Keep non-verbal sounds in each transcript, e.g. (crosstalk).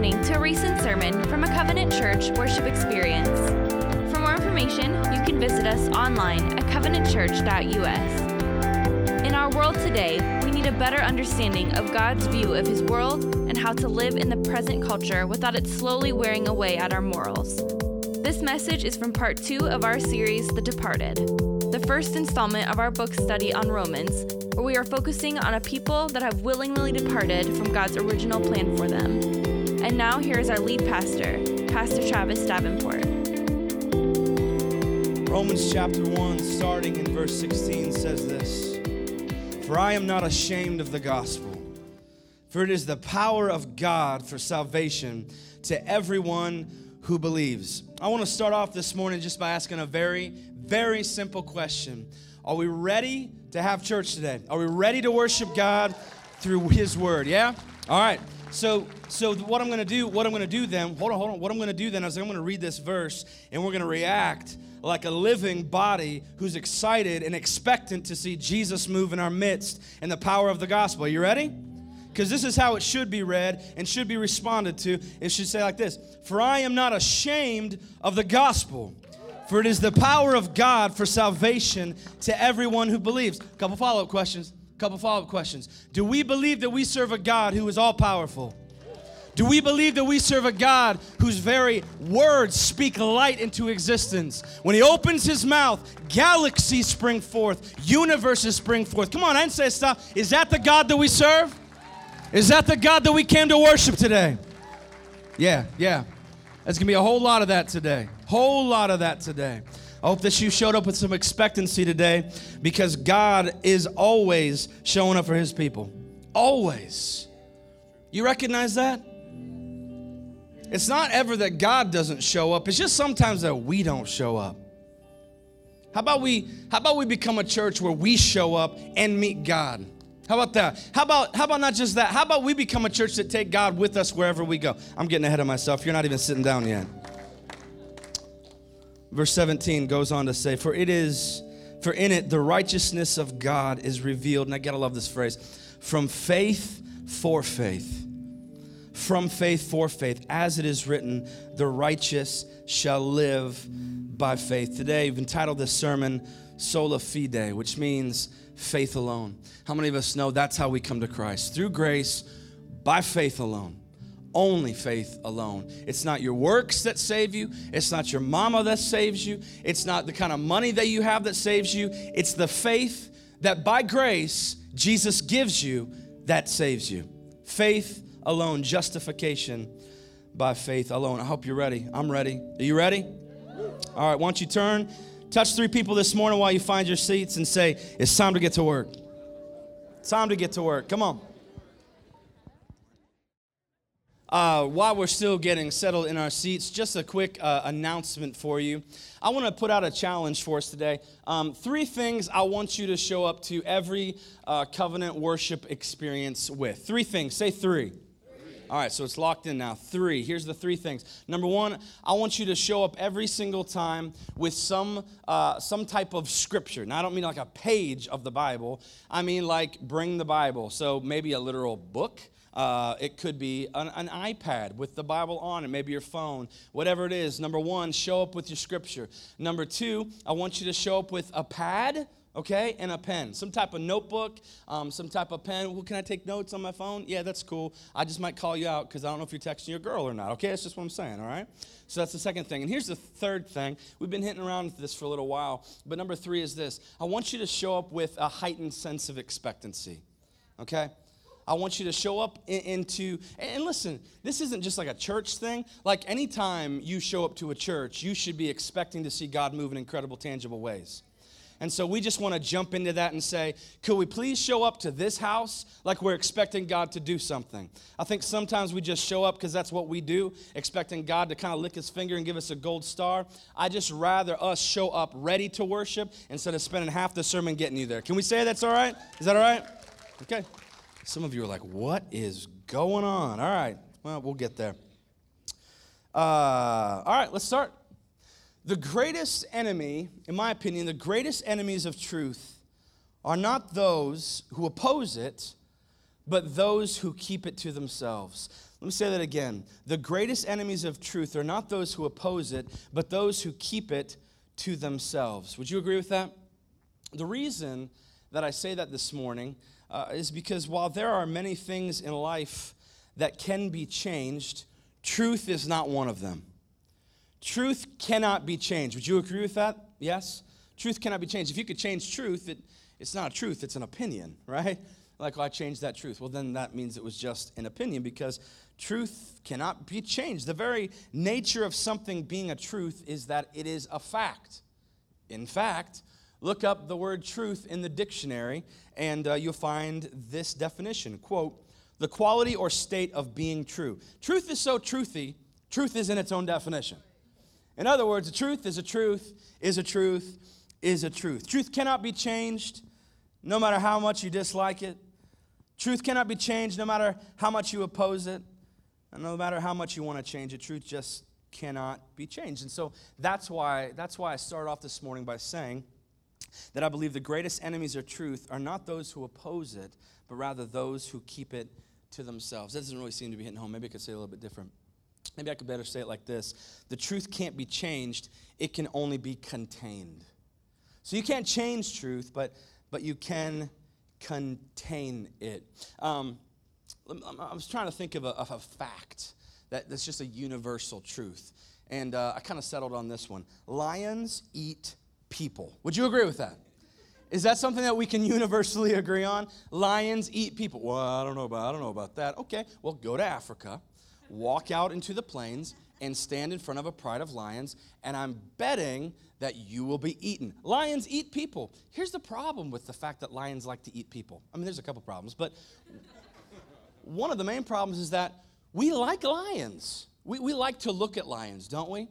listening to a recent sermon from a Covenant Church worship experience. For more information, you can visit us online at covenantchurch.us. In our world today, we need a better understanding of God's view of His world and how to live in the present culture without it slowly wearing away at our morals. This message is from part two of our series, The Departed, the first installment of our book study on Romans, where we are focusing on a people that have willingly departed from God's original plan for them. And now, here is our lead pastor, Pastor Travis Davenport. Romans chapter 1, starting in verse 16, says this For I am not ashamed of the gospel, for it is the power of God for salvation to everyone who believes. I want to start off this morning just by asking a very, very simple question Are we ready to have church today? Are we ready to worship God through His Word? Yeah? All right. So, so what I'm going to do, what I'm going to do then, hold on, hold on. What I'm going to do then is I'm going to read this verse and we're going to react like a living body who's excited and expectant to see Jesus move in our midst and the power of the gospel. Are you ready? Because this is how it should be read and should be responded to. It should say like this For I am not ashamed of the gospel, for it is the power of God for salvation to everyone who believes. A Couple follow up questions. Couple follow up questions. Do we believe that we serve a God who is all powerful? Do we believe that we serve a God whose very words speak light into existence? When he opens his mouth, galaxies spring forth, universes spring forth. Come on, I say stop. Is that the God that we serve? Is that the God that we came to worship today? Yeah, yeah. There's gonna be a whole lot of that today. Whole lot of that today. I hope that you showed up with some expectancy today because God is always showing up for his people. Always. You recognize that? It's not ever that God doesn't show up, it's just sometimes that we don't show up. How about we how about we become a church where we show up and meet God? How about that? How about how about not just that? How about we become a church that take God with us wherever we go? I'm getting ahead of myself. You're not even sitting down yet. Verse 17 goes on to say, "For it is for in it the righteousness of God is revealed." And I got to love this phrase. From faith for faith. From faith for faith, as it is written, the righteous shall live by faith. Today, we've entitled this sermon Sola Fide, which means faith alone. How many of us know that's how we come to Christ? Through grace, by faith alone. Only faith alone. It's not your works that save you. It's not your mama that saves you. It's not the kind of money that you have that saves you. It's the faith that by grace Jesus gives you that saves you. Faith alone, justification by faith alone. I hope you're ready. I'm ready. Are you ready? All right, why don't you turn, touch three people this morning while you find your seats and say, It's time to get to work. It's time to get to work. Come on. Uh, while we're still getting settled in our seats, just a quick uh, announcement for you. I want to put out a challenge for us today. Um, three things I want you to show up to every uh, covenant worship experience with. Three things. Say three. All right, so it's locked in now. Three. Here's the three things. Number one, I want you to show up every single time with some uh, some type of scripture. Now, I don't mean like a page of the Bible. I mean like bring the Bible. So maybe a literal book. Uh, it could be an, an, iPad with the Bible on it, maybe your phone, whatever it is. Number one, show up with your scripture. Number two, I want you to show up with a pad okay, and a pen, some type of notebook, um, some type of pen. Well, can I take notes on my phone? Yeah, that's cool. I just might call you out because I don't know if you're texting your girl or not, okay? That's just what I'm saying, all right? So that's the second thing. And here's the third thing. We've been hitting around this for a little while, but number three is this I want you to show up with a heightened sense of expectancy, okay? I want you to show up in, into, and listen, this isn't just like a church thing. Like anytime you show up to a church, you should be expecting to see God move in incredible, tangible ways. And so we just want to jump into that and say, could we please show up to this house like we're expecting God to do something? I think sometimes we just show up because that's what we do, expecting God to kind of lick his finger and give us a gold star. I just rather us show up ready to worship instead of spending half the sermon getting you there. Can we say that's all right? Is that all right? Okay. Some of you are like, what is going on? All right. Well, we'll get there. Uh, all right, let's start. The greatest enemy, in my opinion, the greatest enemies of truth are not those who oppose it, but those who keep it to themselves. Let me say that again. The greatest enemies of truth are not those who oppose it, but those who keep it to themselves. Would you agree with that? The reason that I say that this morning uh, is because while there are many things in life that can be changed, truth is not one of them. Truth cannot be changed. Would you agree with that? Yes? Truth cannot be changed. If you could change truth, it, it's not a truth, it's an opinion, (laughs) right? Like, well, I changed that truth. Well, then that means it was just an opinion because truth cannot be changed. The very nature of something being a truth is that it is a fact. In fact, look up the word truth in the dictionary and uh, you'll find this definition. Quote the quality or state of being true. Truth is so truthy truth is in its own definition. In other words a truth is a truth is a truth is a truth. Truth cannot be changed no matter how much you dislike it. Truth cannot be changed no matter how much you oppose it and no matter how much you want to change it truth just cannot be changed. And so that's why that's why i start off this morning by saying that I believe the greatest enemies of truth are not those who oppose it, but rather those who keep it to themselves. That doesn't really seem to be hitting home. Maybe I could say it a little bit different. Maybe I could better say it like this The truth can't be changed, it can only be contained. So you can't change truth, but, but you can contain it. Um, I was trying to think of a, of a fact that, that's just a universal truth. And uh, I kind of settled on this one lions eat people. Would you agree with that? Is that something that we can (laughs) universally agree on? Lions eat people. Well, I don't know about I don't know about that. Okay, well go to Africa, walk out into the plains and stand in front of a pride of lions, and I'm betting that you will be eaten. Lions eat people. Here's the problem with the fact that lions like to eat people. I mean, there's a couple problems, but one of the main problems is that we like lions. We, we like to look at lions, don't we?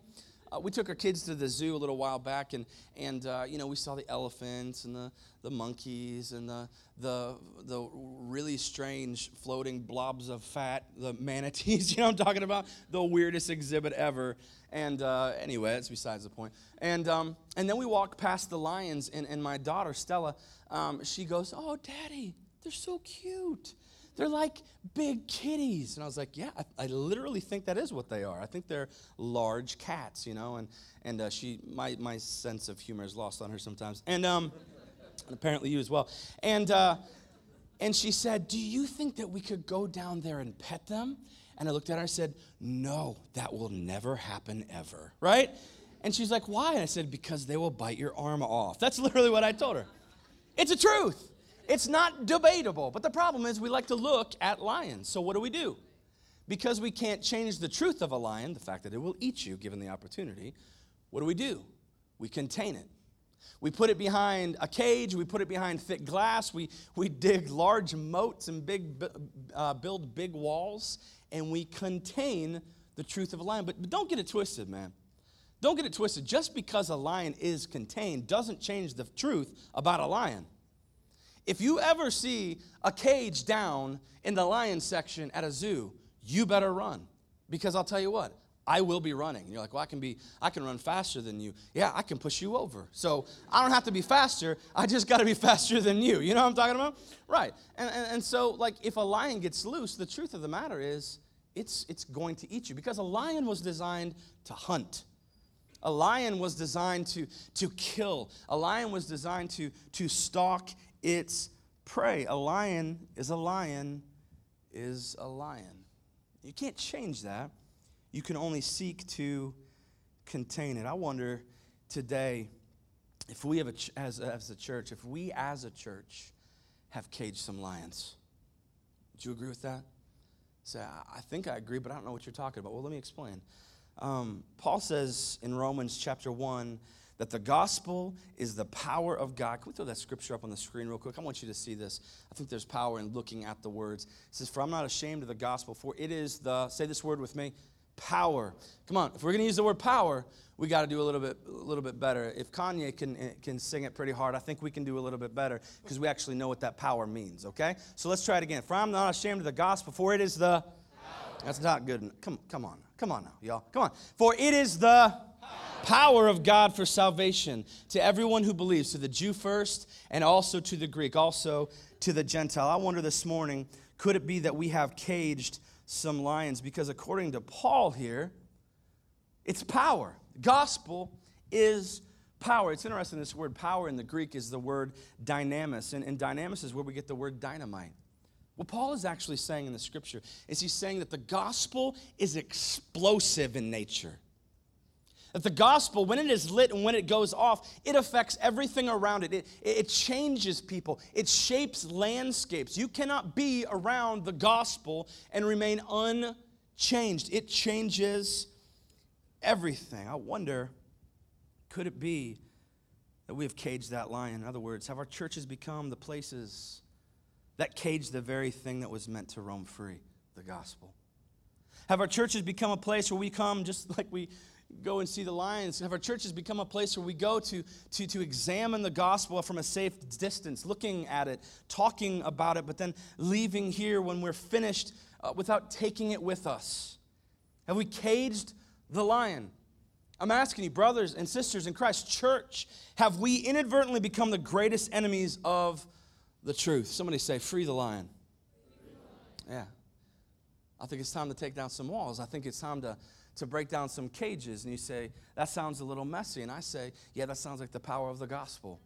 Uh, we took our kids to the zoo a little while back, and, and uh, you know, we saw the elephants and the, the monkeys and the, the, the really strange floating blobs of fat, the manatees, (laughs) you know I'm talking about? The weirdest exhibit ever. And uh, anyway, that's besides the point. And, um, and then we walked past the lions, and, and my daughter, Stella, um, she goes, Oh, Daddy, they're so cute. They're like big kitties. And I was like, yeah, I, I, literally think that is what they are. I think they're large cats, you know. And, and uh, she, my, my sense of humor is lost on her sometimes. And, um, and apparently you as well. And, uh, and she said, do you think that we could go down there and pet them? And I looked at her and said, no, that will never happen ever, right? And she's like, why? And I said, because they will bite your arm off. That's (laughs) literally what I told her. It's a truth. It's not debatable. But the problem is we like to look at lions. So what do we do? Because we can't change the truth of a lion, the fact that it will eat you given the opportunity, what do we do? We contain it. We put it behind a cage, we put it behind thick glass, we, we dig large moats and big, uh, build big walls, and we contain the truth of a lion. But, but don't get it twisted, man. Don't get it twisted. Just because a lion is contained doesn't change the truth about a lion. If you ever see a cage down in the lion section at a zoo, you better run. Because I'll tell you what, I will be running. And you're like, well, I can be, I can run faster than you. Yeah, I can push you over. So I don't have to be faster. I just got to be (laughs) faster than you. You know what I'm talking about? Right. And, and, and so, like, if a lion gets loose, the truth of the matter is, it's, it's going to eat you because a lion was designed to hunt. A lion was designed to, to kill. A lion was designed to, to stalk its prey. A lion is a lion is a lion. You can't change that. You can only seek to contain it. I wonder today if we have a ch- as, as a church, if we as a church have caged some lions. Would you agree with that? Say, I think I agree, but I don't know what you're talking about. Well, let me explain. Um, Paul says in Romans chapter 1 that the gospel is the power of God. Can we throw that scripture up on the screen real quick? I want you to see this. I think there's power in looking at the words. It says, For I'm not ashamed of the gospel, for it is the, say this word with me, power. Come on, if we're going to use the word power, we got to do a little bit, a little bit better. If Kanye can, eh, can sing it pretty hard, I think we can do a little bit better because we actually know what that power means, okay? So let's try it again. For I'm not ashamed of the gospel, for it is the. Power. That's not good. Come, come on. Come on now, y'all. Come on. For it is the power of God for salvation to everyone who believes, to the Jew first and also to the Greek. Also, to the Gentile. I wonder this morning, could it be that we have caged some lions? Because according to Paul here, it's power. Gospel is power. It's interesting, this word power in the Greek is the word dynamis, and, and dynamis is where we get the word dynamite. What Paul is actually saying in the scripture is he's saying that the gospel is explosive in nature. That the gospel, when it is lit and when it goes off, it affects everything around it. It, it changes people, it shapes landscapes. You cannot be around the gospel and remain unchanged. It changes everything. I wonder could it be that we have caged that lion? In other words, have our churches become the places that cage the very thing that was meant to roam free the gospel? Have our churches become a place where we come just like we go and see the lions? Have our churches become a place where we go to, to, to examine the gospel from a safe distance, looking at it, talking about it, but then leaving here when we're finished uh, without taking it with us? Have we caged the lion? I'm asking you, brothers and sisters in Christ, church, have we inadvertently become the greatest enemies of the truth? Somebody say, free the lion. Yeah. I think it's time to take down some walls. I think it's time to, to break down some cages. And you say, that sounds a little messy. And I say, yeah, that sounds like the power of the gospel.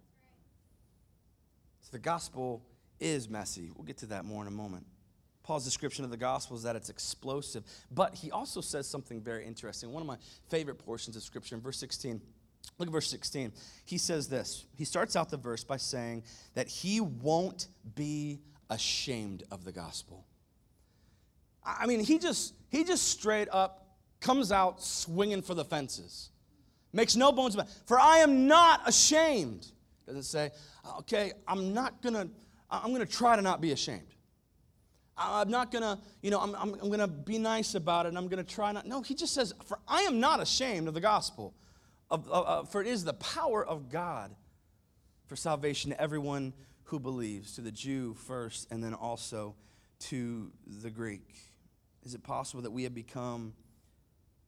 So the gospel is messy. We'll get to that more in a moment. Paul's description of the gospel is that it's explosive. But he also says something very interesting. One of my favorite portions of scripture in verse 16. Look at verse 16. He says this. He starts out the verse by saying that he won't be ashamed of the gospel. I mean, he just he just straight up comes out swinging for the fences. Makes no bones about it. For I am not ashamed. Doesn't say, okay, I'm not gonna, I'm gonna try to not be ashamed. I'm not gonna, you know, I'm, I'm, I'm, gonna be nice about it I'm gonna try not. No, he just says, For I am not ashamed of the gospel, of, uh, for it is the power of God for salvation to everyone who believes, to the Jew first and then also to the Greek. Is it possible that we have become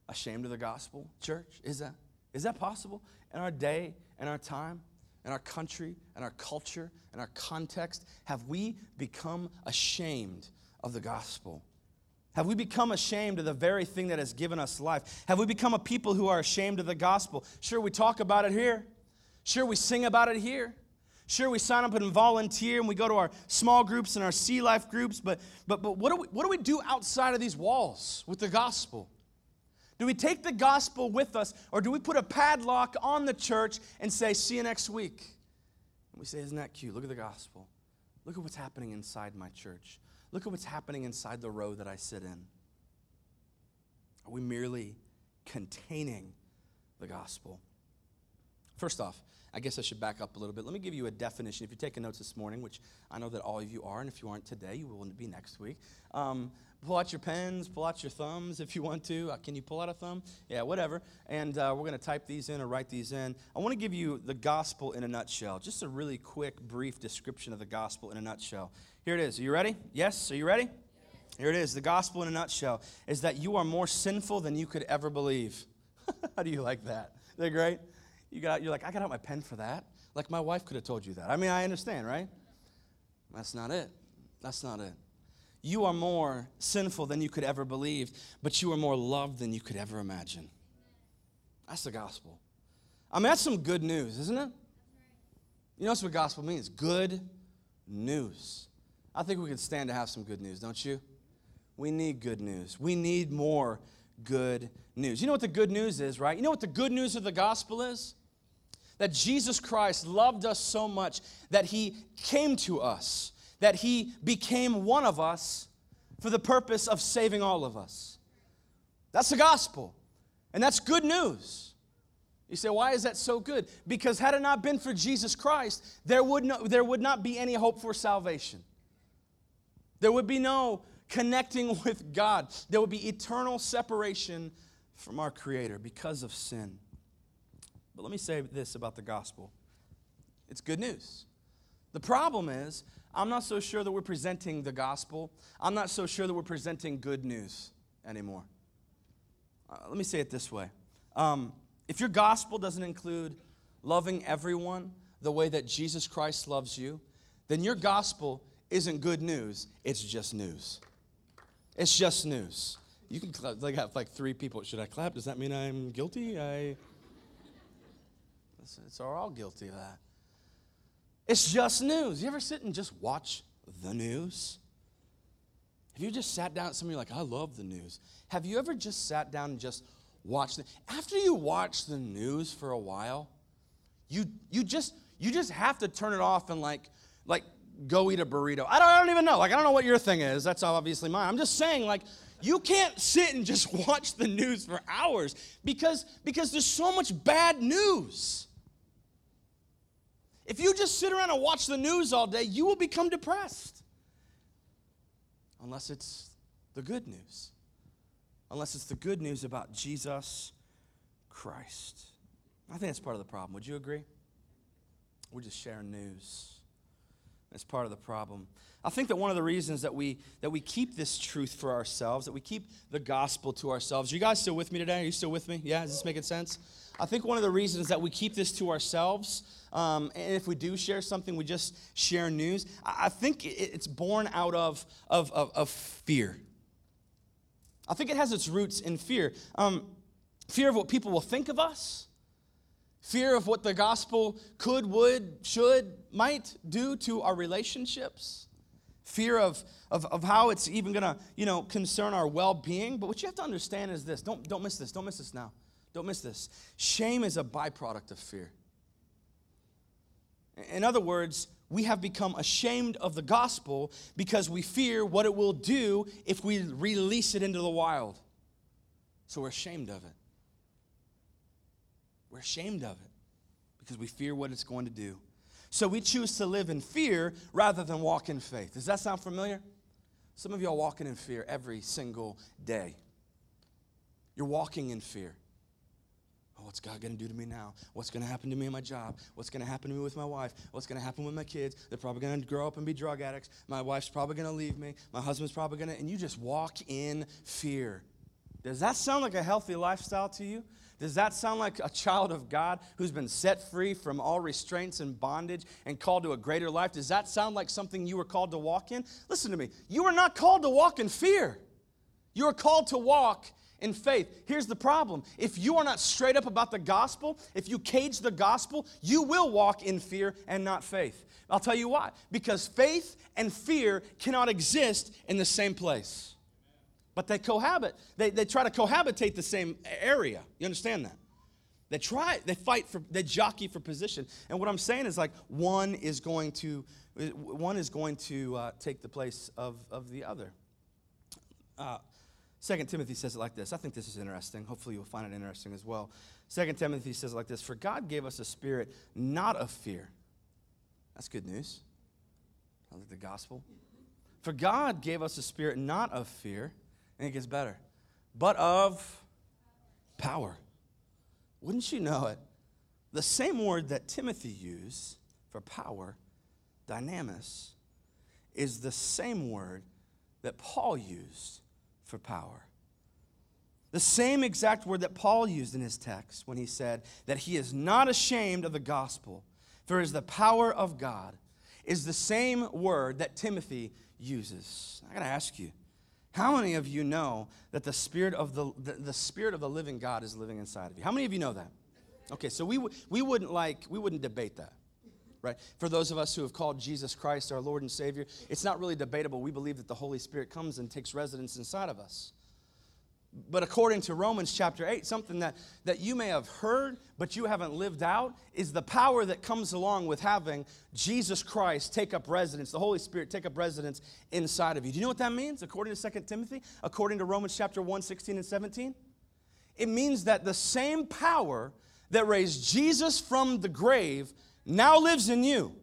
ashamed of the gospel, church? Is that, is that possible in our day and our time? in our country and our culture and our context? Have we become ashamed of the gospel? Have we become ashamed of the very thing that has given us life? Have we become a people who are ashamed of the gospel? Sure, we talk about it here. Sure, we sing about it here. Sure, we sign up and volunteer and we go to our small groups and our sea life groups, but, but, but what, do we, what do we do outside of these walls with the gospel? Do we take the gospel with us, or do we put a padlock on the church and say, see you next week? And we say, isn't that cute? Look at the gospel. Look at what's happening inside my church. Look at what's happening inside the row that I sit in. Are we merely containing the gospel? First off, I guess I should back up a little bit. Let me give you a definition. If you're taking notes this morning, which I know that all of you are, and if you aren't today, you will be next week. Um, pull out your pens, pull out your thumbs if you want to. Uh, can you pull out a thumb? Yeah, whatever. And uh, we're going to type these in or write these in. I want to give you the gospel in a nutshell. Just a really quick, brief description of the gospel in a nutshell. Here it is. Are you ready? Yes? Are you ready? Here it is. The gospel in a nutshell is that you are more sinful than you could ever believe. (laughs) How do you like that? Isn't that great? You got, you're like, I got out my pen for that. Like my wife could have told you that. I mean, I understand, right? That's not it. That's not it. You are more sinful than you could ever believe, but you are more loved than you could ever imagine. That's the gospel. I mean, that's some good news, isn't it? You know what gospel means? Good news. I think we could stand to have some good news, don't you? We need good news. We need more good news. You know what the good news is, right? You know what the good news of the gospel is? That Jesus Christ loved us so much that he came to us, that he became one of us for the purpose of saving all of us. That's the gospel. And that's good news. You say, why is that so good? Because had it not been for Jesus Christ, there would, no, there would not be any hope for salvation. There would be no connecting with God. There would be eternal separation from our Creator because of sin. But let me say this about the gospel it's good news. The problem is, I'm not so sure that we're presenting the gospel. I'm not so sure that we're presenting good news anymore. Uh, let me say it this way um, if your gospel doesn't include loving everyone the way that Jesus Christ loves you, then your gospel isn't good news, it's just news. It's just news. You can clap, like have like three people. Should I clap? Does that mean I'm guilty? I. It's, it's all guilty of that. It's just news. You ever sit and just watch the news? Have you just sat down? Some of you like, I love the news. Have you ever just sat down and just watched it? After you watch the news for a while, you you just you just have to turn it off and like like go eat a burrito. I don't, I don't even know. Like I don't know what your thing is. That's obviously mine. I'm just saying like you can't sit and just (laughs) watch the news for hours because because there's so much bad news. If you just sit around and watch the news all day, you will become depressed. Unless it's the good news. Unless it's the good news about Jesus Christ. I think that's part of the problem. Would you agree? We're just sharing news. That's part of the problem. I think that one of the reasons that we that we keep this truth for ourselves, that we keep the gospel to ourselves. Are you guys still with me today? Are you still with me? Yeah, is this making sense? I think one of the reasons that we keep this to ourselves, um, and if we do share something, we just share news. I, think it's born out of, of, of, of, fear. I think it has its roots in fear. Um, fear of what people will think of us, fear of what the gospel could, would, should, might do to our relationships fear of, of, of how it's even to you know concern our well-being but what you have to understand is this don't, don't miss this don't miss this now don't miss this. Shame is a byproduct of fear. In other words, we have become ashamed of the gospel because we fear what it will do if we release it into the wild. So we're ashamed of it. We're ashamed of it because we fear what it's going to do. So we choose to live in fear rather than walk in faith. Does that sound familiar? Some of are walking in fear every single day. You're walking in fear. Oh, what's God going to do to me now? What's going to happen to me in my job? What's going to happen to me with my wife? What's going to happen with my kids? They're probably going to grow up and be drug addicts. My wife's probably going to leave me. My husband's probably going to, and you just walk in fear. Does that sound like a healthy lifestyle to you? Does that sound like a child of God who's been set free from all restraints and bondage and called to a greater life? Does that sound like something you were called to walk in? Listen to me. You are not called to walk in fear. You are called to walk in faith. Here's the problem if you are not straight up about the gospel, if you cage the gospel, you will walk in fear and not faith. I'll tell you why. Because faith and fear cannot exist in the same place, but they cohabit. They, they try to cohabitate the same area. You understand that? They try, they fight for, they jockey for position. And what I'm saying is like one is going to, one is going to uh, take the place of, of the other. Uh, Second Timothy says it like this. I think this is interesting. Hopefully, you'll find it interesting as well. Second Timothy says it like this For God gave us a spirit not of fear. That's good news. I like the gospel. For God gave us a spirit not of fear, and it gets better, but of power. Wouldn't you know it? The same word that Timothy used for power, dynamis, is the same word that Paul used for power. The same exact word that Paul used in his text when he said that he is not ashamed of the gospel, for it is the power of God, is the same word that Timothy uses. I gotta ask you, how many of you know that the spirit of the, the, the spirit of the living God is living inside of you? How many of you know that? Okay, so we, we wouldn't like, we wouldn't debate that right? For those of us who have called Jesus Christ our Lord and Savior, it's not really debatable. We believe that the Holy Spirit comes and takes residence inside of us. But according to Romans chapter 8, something that, that you may have heard, but you haven't lived out, is the power that comes along with having Jesus Christ take up residence, the Holy Spirit take up residence inside of you. Do you know what that means, according to 2 Timothy? According to Romans chapter 1, 16 and 17? It means that the same power that raised Jesus from the grave now lives in you.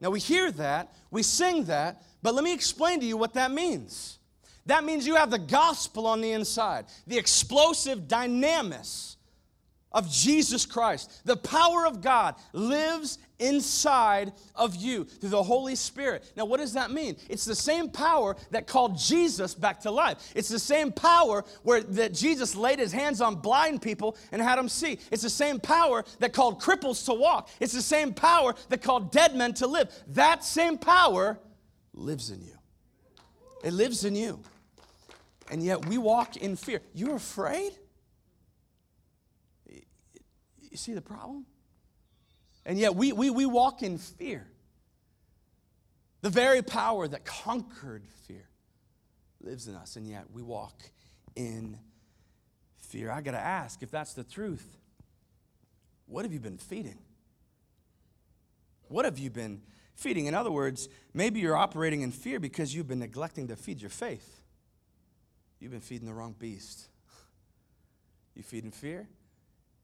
Now we hear that, we sing that, but let me explain to you what that means. That means you have the gospel on the inside, the explosive dynamis of Jesus Christ. The power of God lives inside of you through the Holy Spirit. Now, what does that mean? It's the same power that called Jesus back to life. It's the same power where that Jesus laid his hands on blind people and had them see. It's the same power that called cripples to walk. It's the same power that called dead men to live. That same power lives in you. It lives in you. And yet we walk in fear. You're afraid? You see the problem? And yet we, we, we walk in fear. The very power that conquered fear lives in us, and yet we walk in fear. I got to ask if that's the truth, what have you been feeding? What have you been feeding? In other words, maybe you're operating in fear because you've been neglecting to feed your faith. You've been feeding the wrong beast. You feed in fear,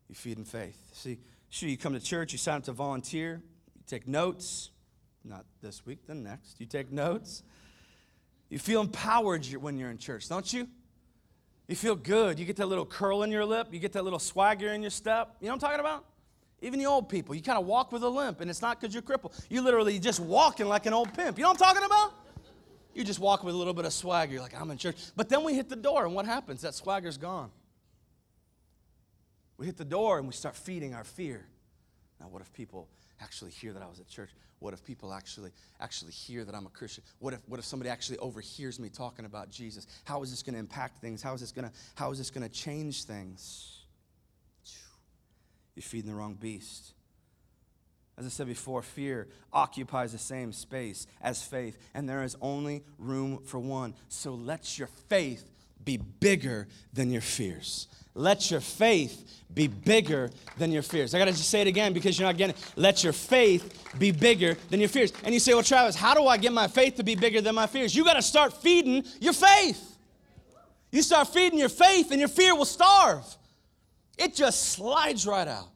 you feed in faith. See, sure, you come to church, you sign up to volunteer, you take notes. Not this week, then next. You take notes. You feel empowered when you're in church, don't you? You feel good. You get that little curl in your lip. You get that little swagger in your step. You know what I'm talking about? Even the old people, you kind of walk with a limp, and it's not because you're crippled. You literally just walking like an old pimp. You know what I'm talking about? You just walk with a little bit of swagger. You're like, I'm in church. But then we hit the door, and what happens? That swagger's gone. We hit the door and we start feeding our fear. Now, what if people actually hear that I was at church? What if people actually actually hear that I'm a Christian? What if what if somebody actually overhears me talking about Jesus? How is this going to impact things? How is this going to how is this going to change things? You're feeding the wrong beast. As I said before, fear occupies the same space as faith, and there is only room for one. So let your faith be bigger than your fears. Let your faith be bigger than your fears. I gotta just say it again because you're not getting it. Let your faith be bigger than your fears. And you say, Well, Travis, how do I get my faith to be bigger than my fears? You gotta start feeding your faith. You start feeding your faith, and your fear will starve. It just slides right out.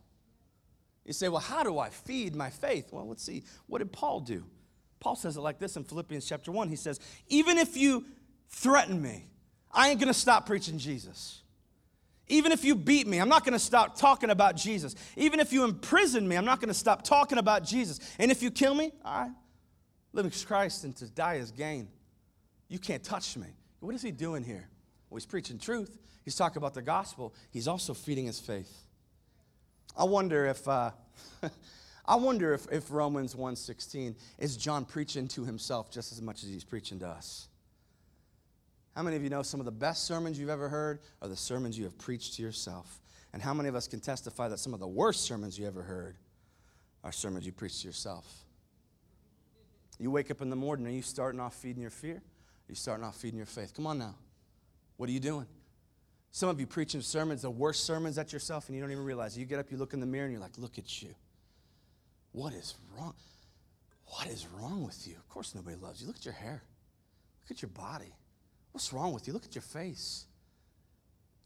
You say, Well, how do I feed my faith? Well, let's see. What did Paul do? Paul says it like this in Philippians chapter 1. He says, Even if you threaten me, I ain't gonna stop preaching Jesus. Even if you beat me, I'm not going to stop talking about Jesus. Even if you imprison me, I'm not going to stop talking about Jesus. And if you kill me, right, living Christ and to die is gain. You can't touch me. What is he doing here? Well, he's preaching truth. He's talking about the gospel. He's also feeding his faith. I wonder if, uh, (laughs) I wonder if, if Romans 1.16 is John preaching to himself just as much as he's preaching to us. How many of you know some of the best sermons you've ever heard are the sermons you have preached to yourself? And how many of us can testify that some of the worst sermons you ever heard are sermons you preach to yourself? You wake up in the morning, are you starting off feeding your fear? Are you starting off feeding your faith? Come on now. What are you doing? Some of you preaching sermons, the worst sermons at yourself, and you don't even realize. You get up, you look in the mirror, and you're like, look at you. What is wrong? What is wrong with you? Of course, nobody loves you. Look at your hair, look at your body. What's wrong with you? Look at your face.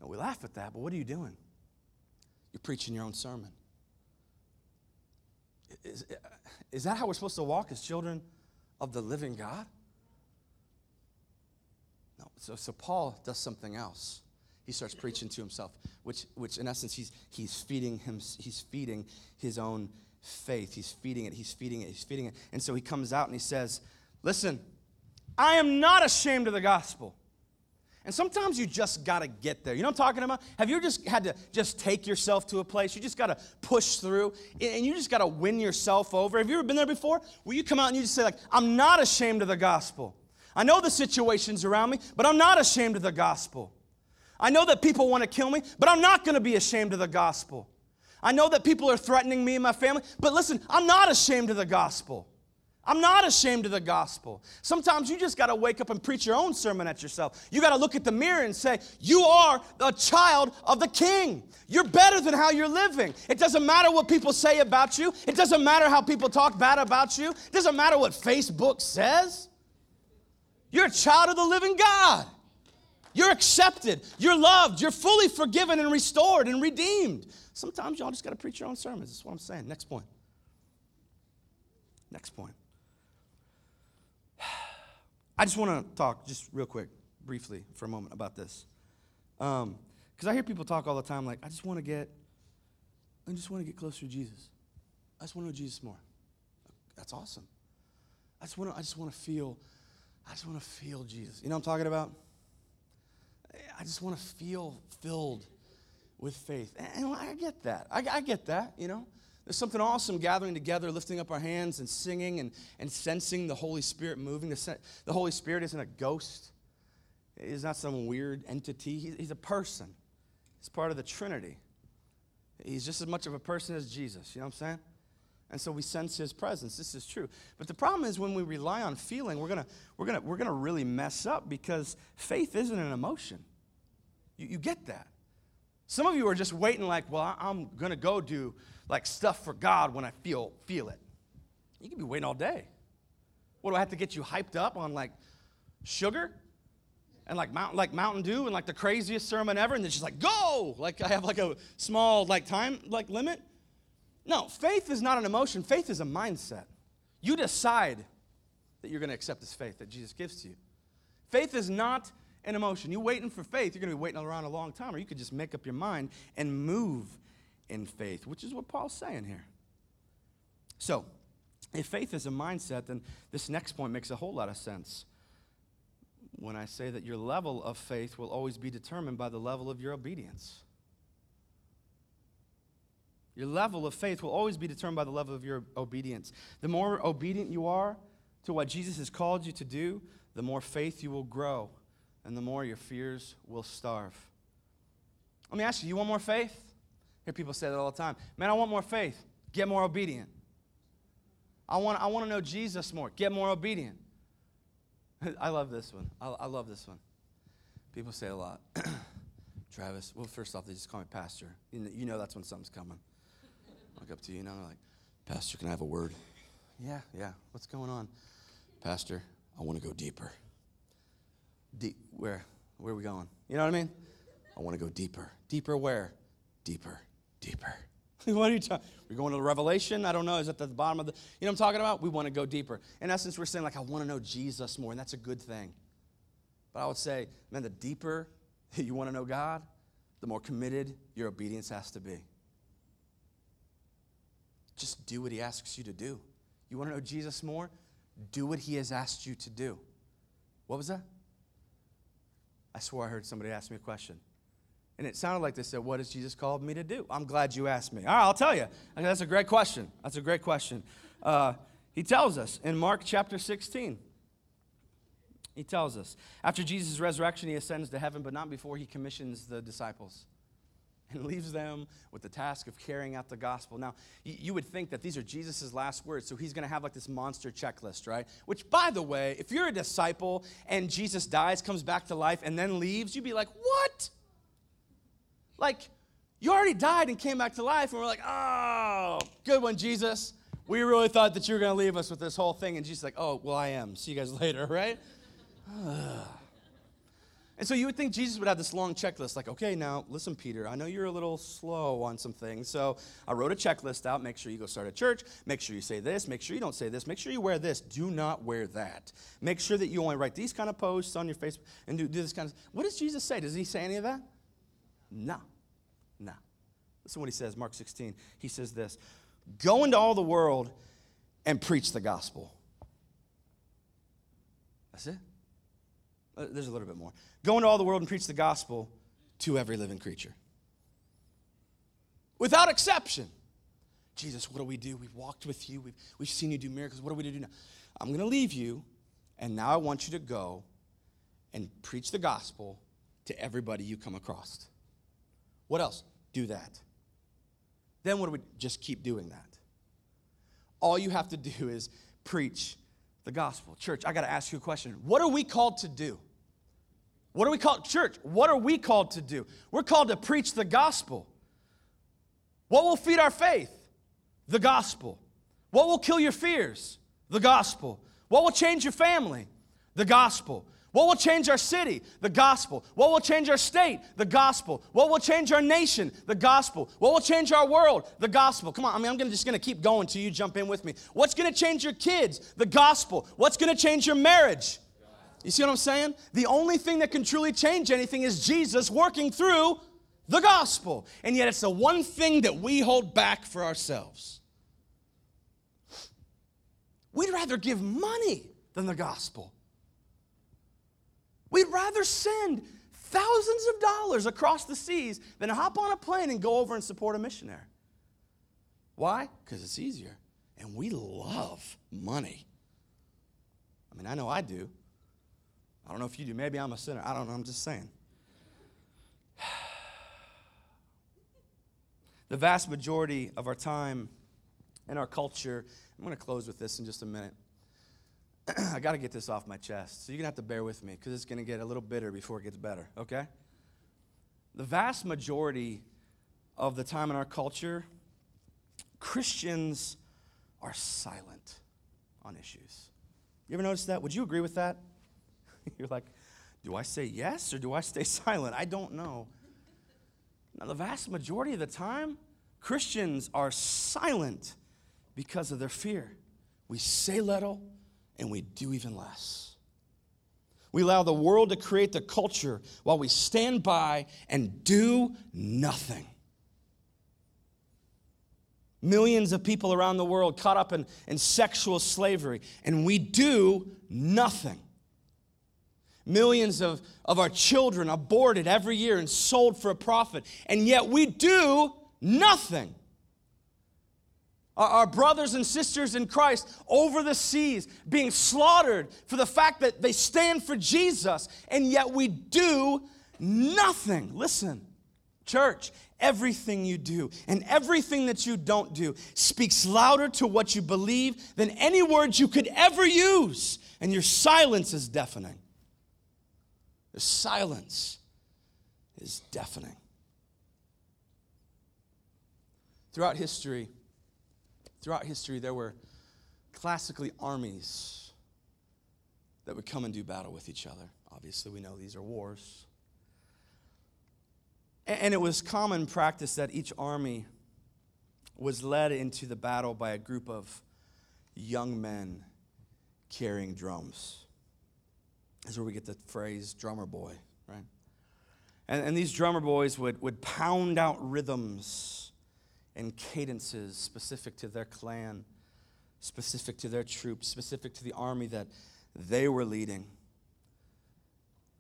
We laugh at that, but what are you doing? You're preaching your own sermon. Is, is that how we're supposed to walk as children of the living God? No. So, so Paul does something else. He starts preaching to himself, which, which in essence, he's, he's, feeding him, he's feeding his own faith. He's feeding it, he's feeding it, he's feeding it. And so he comes out and he says, Listen, I am not ashamed of the gospel. And sometimes you just got to get there. You know what I'm talking about? Have you just had to just take yourself to a place? You just got to push through and you just got to win yourself over. Have you ever been there before? Will you come out and you just say like, "I'm not ashamed of the gospel. I know the situations around me, but I'm not ashamed of the gospel. I know that people want to kill me, but I'm not going to be ashamed of the gospel. I know that people are threatening me and my family, but listen, I'm not ashamed of the gospel. I'm not ashamed of the gospel. Sometimes you just got to wake up and preach your own sermon at yourself. You got to look at the mirror and say, You are a child of the king. You're better than how you're living. It doesn't matter what people say about you, it doesn't matter how people talk bad about you, it doesn't matter what Facebook says. You're a child of the living God. You're accepted, you're loved, you're fully forgiven and restored and redeemed. Sometimes y'all just got to preach your own sermons. That's what I'm saying. Next point. Next point. I just want to talk just real quick, briefly, for a moment about this. Because um, I hear people talk all the time like, I just want to get, I just want to get closer to Jesus. I just want to know Jesus more. That's awesome. I just want to, I just want to feel, I just want to feel Jesus. You know what I'm talking about? I just want to feel filled with faith. And I get that. I, I get that, you know. There's something awesome gathering together, lifting up our hands and singing and, and sensing the Holy Spirit moving. The, the Holy Spirit isn't a ghost, He's not some weird entity. He's, he's a person, He's part of the Trinity. He's just as much of a person as Jesus. You know what I'm saying? And so we sense his presence. This is true. But the problem is when we rely on feeling, we're going to we're gonna, we're gonna really mess up because faith isn't an emotion. You, you get that. Some of you are just waiting, like, well, I'm going to go do like stuff for God when I feel, feel it. You can be waiting all day. What do I have to get you hyped up on like sugar? and like Mountain, like Mountain Dew and like the craziest sermon ever, and then she's like, go! Like I have like a small like time like limit. No, faith is not an emotion, faith is a mindset. You decide that you're going to accept this faith that Jesus gives to you. Faith is not an emotion. You're waiting for faith, you're going to be waiting around a long time, or you could just make up your mind and move in faith, which is what Paul's saying here. So, if faith is a mindset, then this next point makes a whole lot of sense. When I say that your level of faith will always be determined by the level of your obedience. Your level of faith will always be determined by the level of your obedience. The more obedient you are to what Jesus has called you to do, the more faith you will grow, and the more your fears will starve. Let me ask you, you want more faith? I hear people say that all the time. Man, I want more faith. Get more obedient. I want, I want to know Jesus more. Get more obedient. (laughs) I love this one. I, I love this one. People say a lot. (clears throat) Travis, well, first off, they just call me pastor. You know, you know that's when something's coming walk up to you, and I'm like, Pastor, can I have a word? Yeah, yeah. What's going on? Pastor, I want to go deeper. Deep, where? Where are we going? You know what I mean? I want to go deeper. Deeper where? Deeper, deeper. (laughs) what are you talking? We're going to the Revelation? I don't know. Is at the bottom of the? You know what I'm talking about? We want to go deeper. In essence, we're saying like I want to know Jesus more, and that's a good thing. But I would say, man, the deeper (laughs) you want to know God, the more committed your obedience has to be. Just do what he asks you to do. You want to know Jesus more? Do what he has asked you to do. What was that? I swear I heard somebody ask me a question. And it sounded like they said, What has Jesus called me to do? I'm glad you asked me. All right, I'll tell you. That's a great question. That's a great question. Uh, he tells us in Mark chapter 16. He tells us, after Jesus' resurrection, he ascends to heaven, but not before he commissions the disciples (laughs) and leaves them with the task of carrying out the gospel. Now, you would think that these are Jesus' last words, so he's going to have like this monster checklist, right? Which, by the way, if you're a disciple and Jesus dies, comes back to life, and then leaves, you'd be like, what? Like, you already died and came back to life, and we're like, oh, good one, Jesus. We really thought that you were going to leave us with this whole thing. And Jesus like, oh, well, I am. See you guys (laughs) later, right? (sighs) (sighs) And so you would think Jesus would have this long checklist, like, okay, now listen, Peter, I know you're a little slow on some things, so I wrote a checklist out. Make sure you go start a church. Make sure you say this. Make sure you don't say this. Make sure you wear this. Do not wear that. Make sure that you only write these kind of posts on your Facebook and do, do this kind of. What does Jesus say? Does he say any of that? No, no. Listen what he says, Mark 16. He says this: Go into all the world and preach the gospel. That's it. Uh, there's a little bit more. Go into all the world and preach the gospel to every living creature. Without exception. Jesus, what do we do? We've walked with you, we've, we've seen you do miracles. What are we to do now? I'm going to leave you, and now I want you to go and preach the gospel to everybody you come across. What else? Do that. Then what do we just keep doing that? All you have to do is preach the gospel. Church, I got to ask you a question. What are we called to do? What are we called? Church, what are we called to do? We're called to preach the gospel. What will feed our faith? The gospel. What will kill your fears? The gospel. What will change your family? The gospel. What will change our city? The gospel. What will change our state? The gospel. What will change our nation? The gospel. What will change our world? The gospel. Come on, I mean, I'm gonna, just going to keep going till you jump in with me. What's going to change your kids? The gospel. What's going to change your marriage? You see what I'm saying? The only thing that can truly change anything is Jesus working through the gospel. And yet it's the one thing that we hold back for ourselves. We'd rather give money than the gospel. We'd rather send thousands of dollars across the seas than hop on a plane and go over and support a missionary. Why? Because it's easier. And we love money. I mean, I know I do. I don't know if you do. Maybe I'm a sinner. I don't know. I'm just saying. (sighs) The vast majority of our time in our culture, I'm going to close with this in just a minute. (clears throat) I got to get this off my chest. So you're going to have to bear with me because it's going to get a little bitter before it gets better, okay? The vast majority of the time in our culture, Christians are silent on issues. You ever notice that? Would you agree with that? (laughs) You're like, do I say yes or do I stay (laughs) silent? I don't know. Now, the vast majority of the time, Christians are silent because of their fear. We say little and we do even less. We allow the world to create the culture while we stand by and do nothing. Millions of people around the world caught up in, in sexual slavery, and we do nothing. Millions of, of our children aborted every year and sold for a profit, and yet we do nothing. Our, our brothers and sisters in Christ over the seas being slaughtered for the fact that they stand for Jesus, and yet we do nothing. Listen, church, everything you do and everything that you don't do speaks louder to what you believe than any words you could ever use, and your silence is deafening. The silence is deafening. Throughout history, throughout history, there were classically armies that would come and do battle with each other. Obviously, we know these are wars. And it was common practice that each army was led into the battle by a group of young men carrying drums is where we get the phrase drummer boy, right? And, and these drummer boys would, would pound out rhythms and cadences specific to their clan, specific to their troops, specific to the army that they were leading.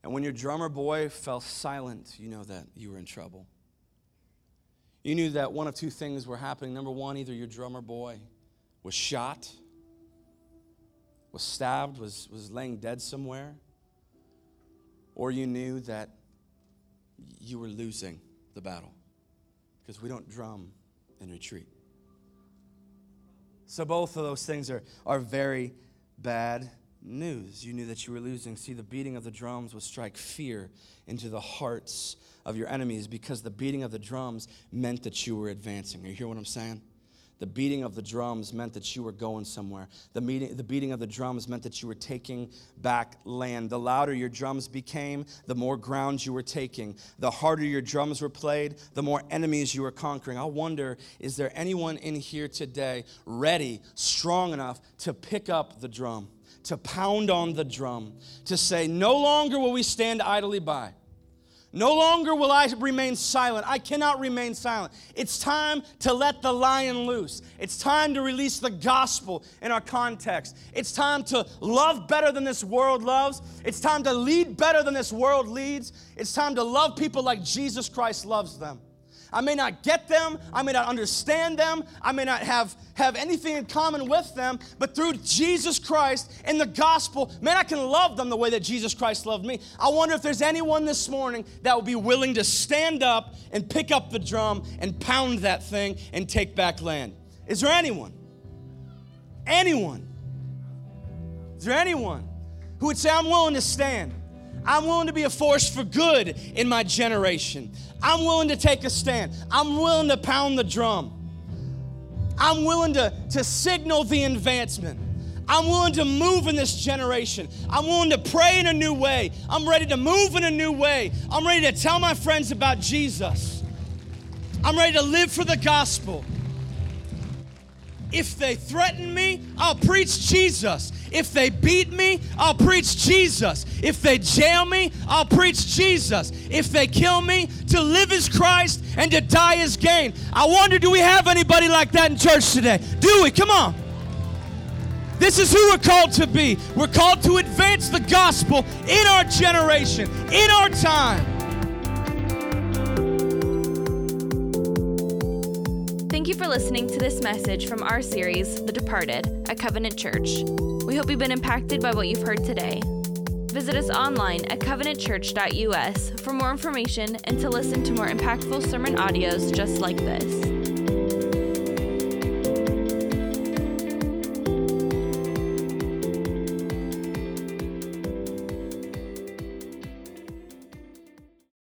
And when your drummer boy fell silent, you know that you were in trouble. You knew that one of two things were happening. Number one, either your drummer boy was shot, was stabbed, was, was laying dead somewhere, or you knew that you were losing the battle because we don't drum and retreat. So, both of those things are, are very bad news. You knew that you were losing. See, the beating of the drums would strike fear into the hearts of your enemies because the beating of the drums meant that you were advancing. You hear what I'm saying? The beating of the drums meant that you were going somewhere. The, meeting, the beating of the drums meant that you were taking back land. The louder your drums became, the more ground you were taking. The harder your drums were played, the more enemies you were conquering. I wonder is there anyone in here today ready, strong enough to pick up the drum, to pound on the drum, to say, No longer will we stand idly by. No longer will I remain silent. I cannot remain silent. It's time to let the lion loose. It's time to release the gospel in our context. It's time to love better than this world loves. It's time to lead better than this world leads. It's time to love people like Jesus Christ loves them. I may not get them, I may not understand them, I may not have, have anything in common with them, but through Jesus Christ and the gospel, man, I can love them the way that Jesus Christ loved me. I wonder if there's anyone this morning that would be willing to stand up and pick up the drum and pound that thing and take back land. Is there anyone? Anyone? Is there anyone who would say, I'm willing to stand? I'm willing to be a force for good in my generation. I'm willing to take a stand. I'm willing to pound the drum. I'm willing to, to signal the advancement. I'm willing to move in this generation. I'm willing to pray in a new way. I'm ready to move in a new way. I'm ready to tell my friends about Jesus. I'm ready to live for the gospel. If they threaten me, I'll preach Jesus. If they beat me, I'll preach Jesus. If they jail me, I'll preach Jesus. If they kill me, to live is Christ and to die is gain. I wonder, do we have anybody like that in church today? Do we? Come on. This is who we're called to be. We're called to advance the gospel in our generation, in our time. Thank you for listening to this message from our series, The Departed, at Covenant Church. We hope you've been impacted by what you've heard today. Visit us online at covenantchurch.us for more information and to listen to more impactful sermon audios just like this.